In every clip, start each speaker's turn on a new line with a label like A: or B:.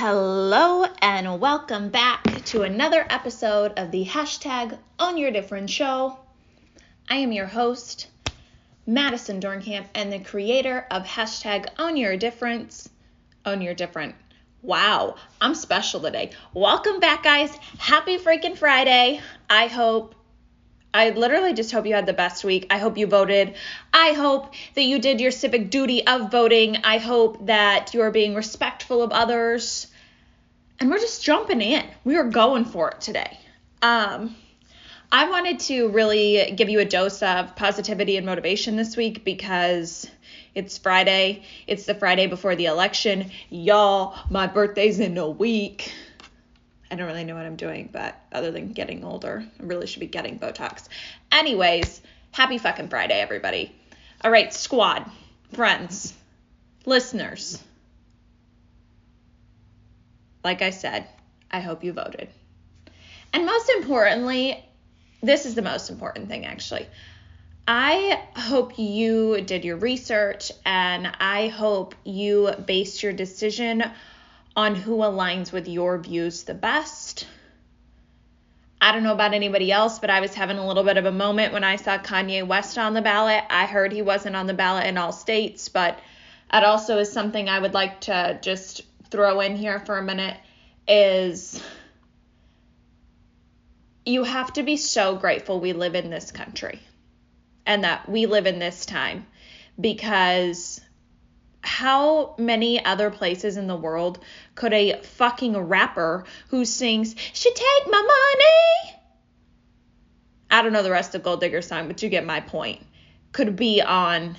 A: Hello and welcome back to another episode of the hashtag Own Your Different show. I am your host, Madison Dorenkamp, and the creator of hashtag Own Your Difference. Own Your Different. Wow, I'm special today. Welcome back, guys. Happy freaking Friday. I hope I literally just hope you had the best week. I hope you voted. I hope that you did your civic duty of voting. I hope that you're being respectful of others. And we're just jumping in. We are going for it today. Um, I wanted to really give you a dose of positivity and motivation this week because it's Friday. It's the Friday before the election. Y'all, my birthday's in a week. I don't really know what I'm doing, but other than getting older, I really should be getting Botox. Anyways, happy fucking Friday, everybody. All right, squad, friends, listeners. Like I said, I hope you voted. And most importantly, this is the most important thing actually. I hope you did your research and I hope you based your decision on who aligns with your views the best. I don't know about anybody else, but I was having a little bit of a moment when I saw Kanye West on the ballot. I heard he wasn't on the ballot in all states, but that also is something I would like to just throw in here for a minute is you have to be so grateful we live in this country and that we live in this time because how many other places in the world could a fucking rapper who sings, She Take My Money? I don't know the rest of Gold Digger song, but you get my point. Could be on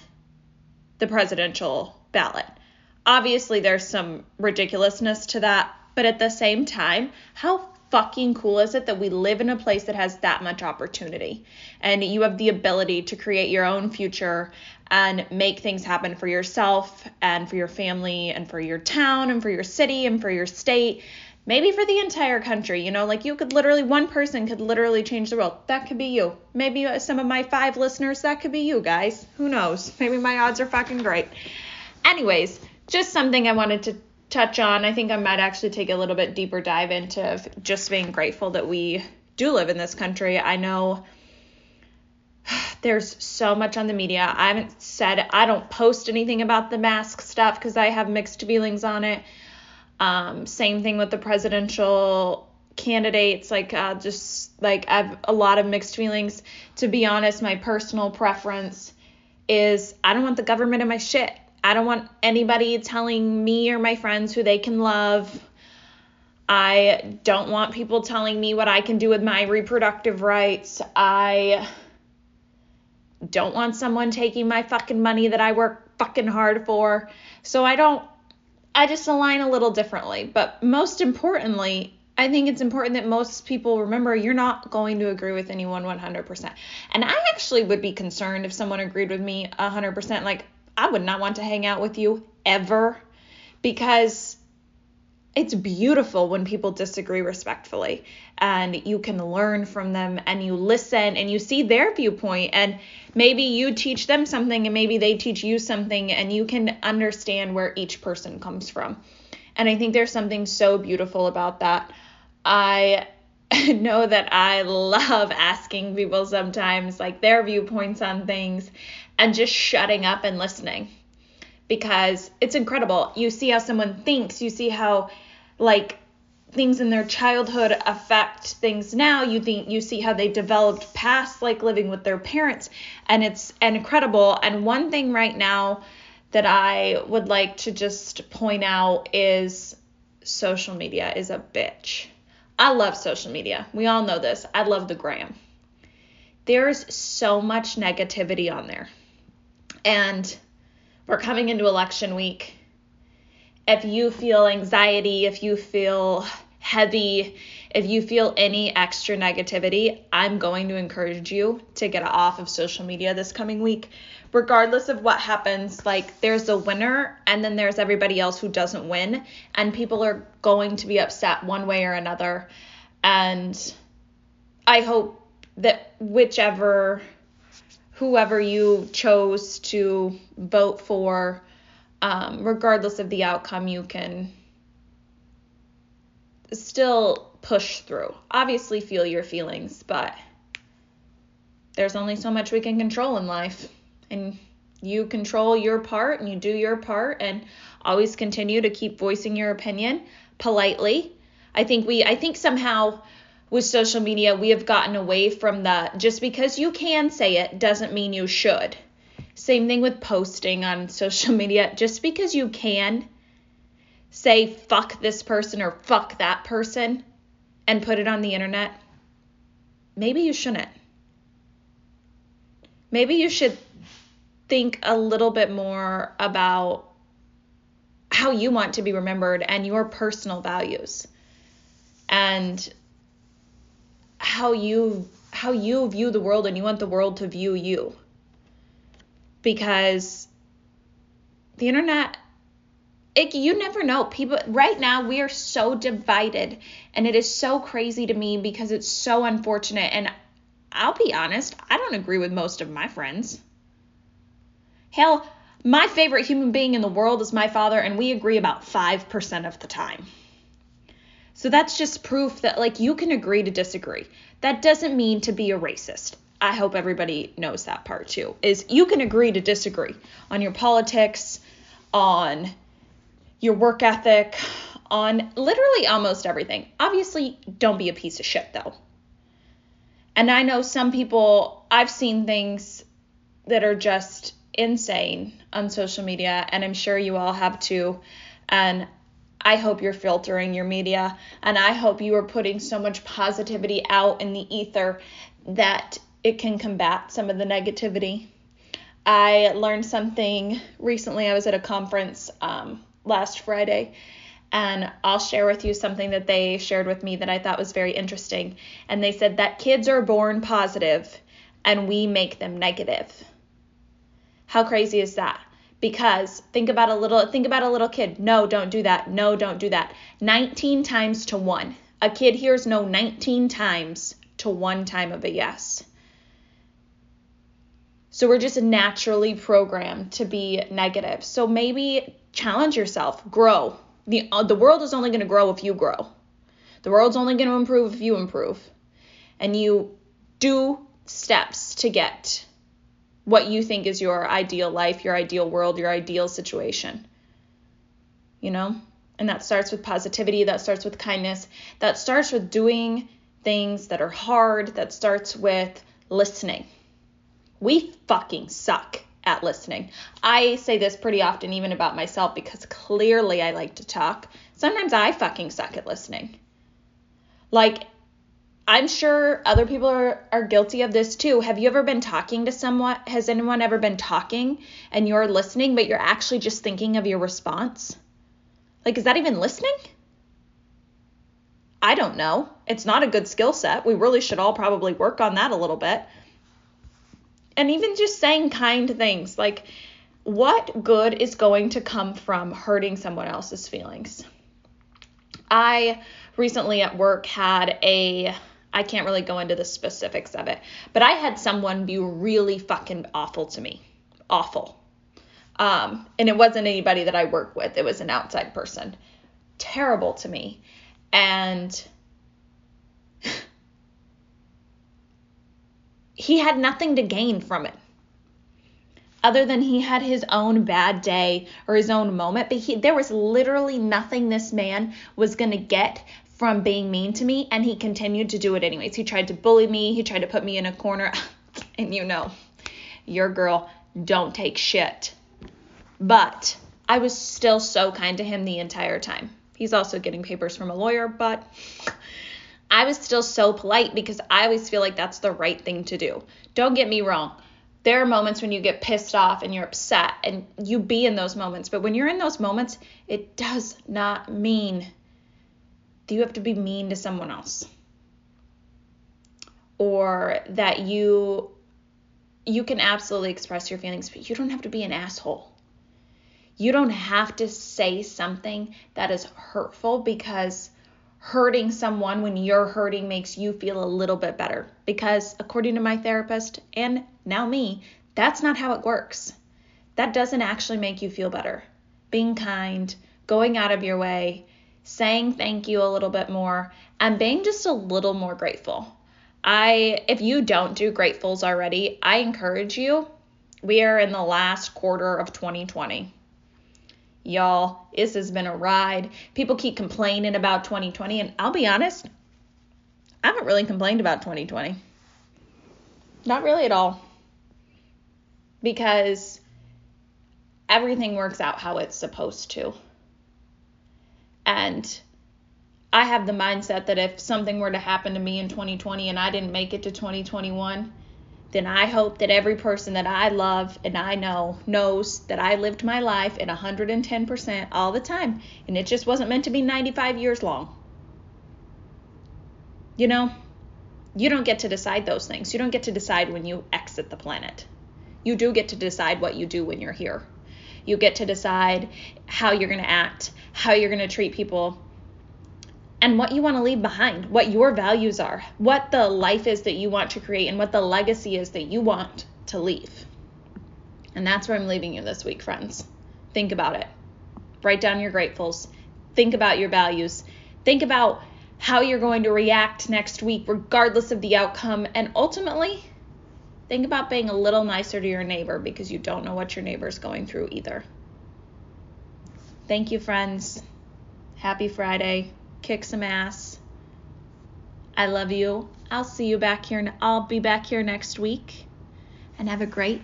A: the presidential ballot. Obviously, there's some ridiculousness to that, but at the same time, how fucking cool is it that we live in a place that has that much opportunity? And you have the ability to create your own future and make things happen for yourself and for your family and for your town and for your city and for your state maybe for the entire country. You know like you could literally one person could literally change the world. That could be you. Maybe uh, some of my five listeners that could be you guys. Who knows? Maybe my odds are fucking great. Anyways just something i wanted to touch on. I think I might actually take a little bit deeper dive into just being grateful that we do live in this country. I know there's so much on the media. I haven't said I don't post anything about the mask stuff because I have mixed feelings on it. Um, same thing with the presidential candidates. Like uh, just like I have a lot of mixed feelings. To be honest, my personal preference is I don't want the government in my shit. I don't want anybody telling me or my friends who they can love. I don't want people telling me what I can do with my reproductive rights. I don't want someone taking my fucking money that I work fucking hard for. So I don't, I just align a little differently. But most importantly, I think it's important that most people remember you're not going to agree with anyone 100%. And I actually would be concerned if someone agreed with me 100%. Like, I would not want to hang out with you ever because it's beautiful when people disagree respectfully and you can learn from them and you listen and you see their viewpoint and maybe you teach them something and maybe they teach you something and you can understand where each person comes from. And I think there's something so beautiful about that. I know that I love asking people sometimes like their viewpoints on things and just shutting up and listening because it's incredible. You see how someone thinks, you see how like things in their childhood affect things now. You think you see how they developed past like living with their parents and it's incredible. And one thing right now that I would like to just point out is social media is a bitch. I love social media. We all know this. I love the gram. There's so much negativity on there and we're coming into election week. If you feel anxiety, if you feel heavy, if you feel any extra negativity, I'm going to encourage you to get off of social media this coming week. Regardless of what happens, like there's a winner and then there's everybody else who doesn't win, and people are going to be upset one way or another. And I hope that whichever whoever you chose to vote for, um, regardless of the outcome, you can still push through. Obviously, feel your feelings, but there's only so much we can control in life. And you control your part and you do your part and always continue to keep voicing your opinion politely. I think we I think somehow with social media we have gotten away from the just because you can say it doesn't mean you should. Same thing with posting on social media. Just because you can say fuck this person or fuck that person and put it on the internet, maybe you shouldn't. Maybe you should think a little bit more about how you want to be remembered and your personal values and how you how you view the world and you want the world to view you. Because the internet it, you never know. People right now we are so divided and it is so crazy to me because it's so unfortunate. And I'll be honest I don't agree with most of my friends. Hell my favorite human being in the world is my father and we agree about 5% of the time so that's just proof that like you can agree to disagree that doesn't mean to be a racist I hope everybody knows that part too. Is you can agree to disagree on your politics, on your work ethic, on literally almost everything. Obviously, don't be a piece of shit though. And I know some people, I've seen things that are just insane on social media, and I'm sure you all have too. And I hope you're filtering your media, and I hope you are putting so much positivity out in the ether that it can combat some of the negativity. I learned something recently. I was at a conference um, last Friday, and I'll share with you something that they shared with me that I thought was very interesting. And they said that kids are born positive and we make them negative. How crazy is that? Because think about a little think about a little kid. No, don't do that. No, don't do that. 19 times to 1. A kid hears no 19 times to 1 time of a yes. So we're just naturally programmed to be negative. So maybe challenge yourself, grow. The, uh, the world is only going to grow if you grow. The world's only going to improve if you improve. And you do steps to get what you think is your ideal life, your ideal world, your ideal situation. You know? And that starts with positivity, that starts with kindness, that starts with doing things that are hard, that starts with listening. We fucking suck at listening. I say this pretty often, even about myself, because clearly I like to talk. Sometimes I fucking suck at listening. Like, I'm sure other people are, are guilty of this too. Have you ever been talking to someone? Has anyone ever been talking and you're listening, but you're actually just thinking of your response? Like, is that even listening? I don't know. It's not a good skill set. We really should all probably work on that a little bit and even just saying kind things like what good is going to come from hurting someone else's feelings i recently at work had a i can't really go into the specifics of it. But i had someone be really fucking awful to me. Awful. Um, and it wasn't anybody that i work with. It was an outside person. Terrible to me. And he had nothing to gain from it. Other than he had his own bad day or his own moment. But he there was literally nothing this man was going to get from being mean to me and he continued to do it anyways he tried to bully me he tried to put me in a corner and you know your girl don't take shit but i was still so kind to him the entire time he's also getting papers from a lawyer but I was still so polite because I always feel like that's the right thing to do. Don't get me wrong. There are moments when you get pissed off and you're upset and you be in those moments. But when you're in those moments, it does not mean that you have to be mean to someone else or that you you can absolutely express your feelings, but you don't have to be an asshole. You don't have to say something that is hurtful because hurting someone when you're hurting makes you feel a little bit better. Because according to my therapist and now me, that's not how it works. That doesn't actually make you feel better. Being kind, going out of your way, saying thank you a little bit more, and being just a little more grateful. I if you don't do gratefuls already, I encourage you. We are in the last quarter of 2020. Y'all, this has been a ride. People keep complaining about 2020 and I'll be honest, I haven't really complained about 2020. Not really at all. Because everything works out how it's supposed to. And I have the mindset that if something were to happen to me in 2020 and I didn't make it to 2021, then I hope that every person that I love and I know knows that I lived my life at 110% all the time and it just wasn't meant to be 95 years long. You know, you don't get to decide those things. You don't get to decide when you exit the planet. You do get to decide what you do when you're here. You get to decide how you're going to act, how you're going to treat people, and what you want to leave behind, what your values are, what the life is that you want to create, and what the legacy is that you want to leave. And that's where I'm leaving you this week, friends. Think about it. Write down your gratefuls. Think about your values. Think about how you're going to react next week, regardless of the outcome. And ultimately, think about being a little nicer to your neighbor because you don't know what your neighbor's going through either. Thank you, friends. Happy Friday kick some ass. I love you. I'll see you back here. And I'll be back here next week. And have a great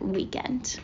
A: weekend.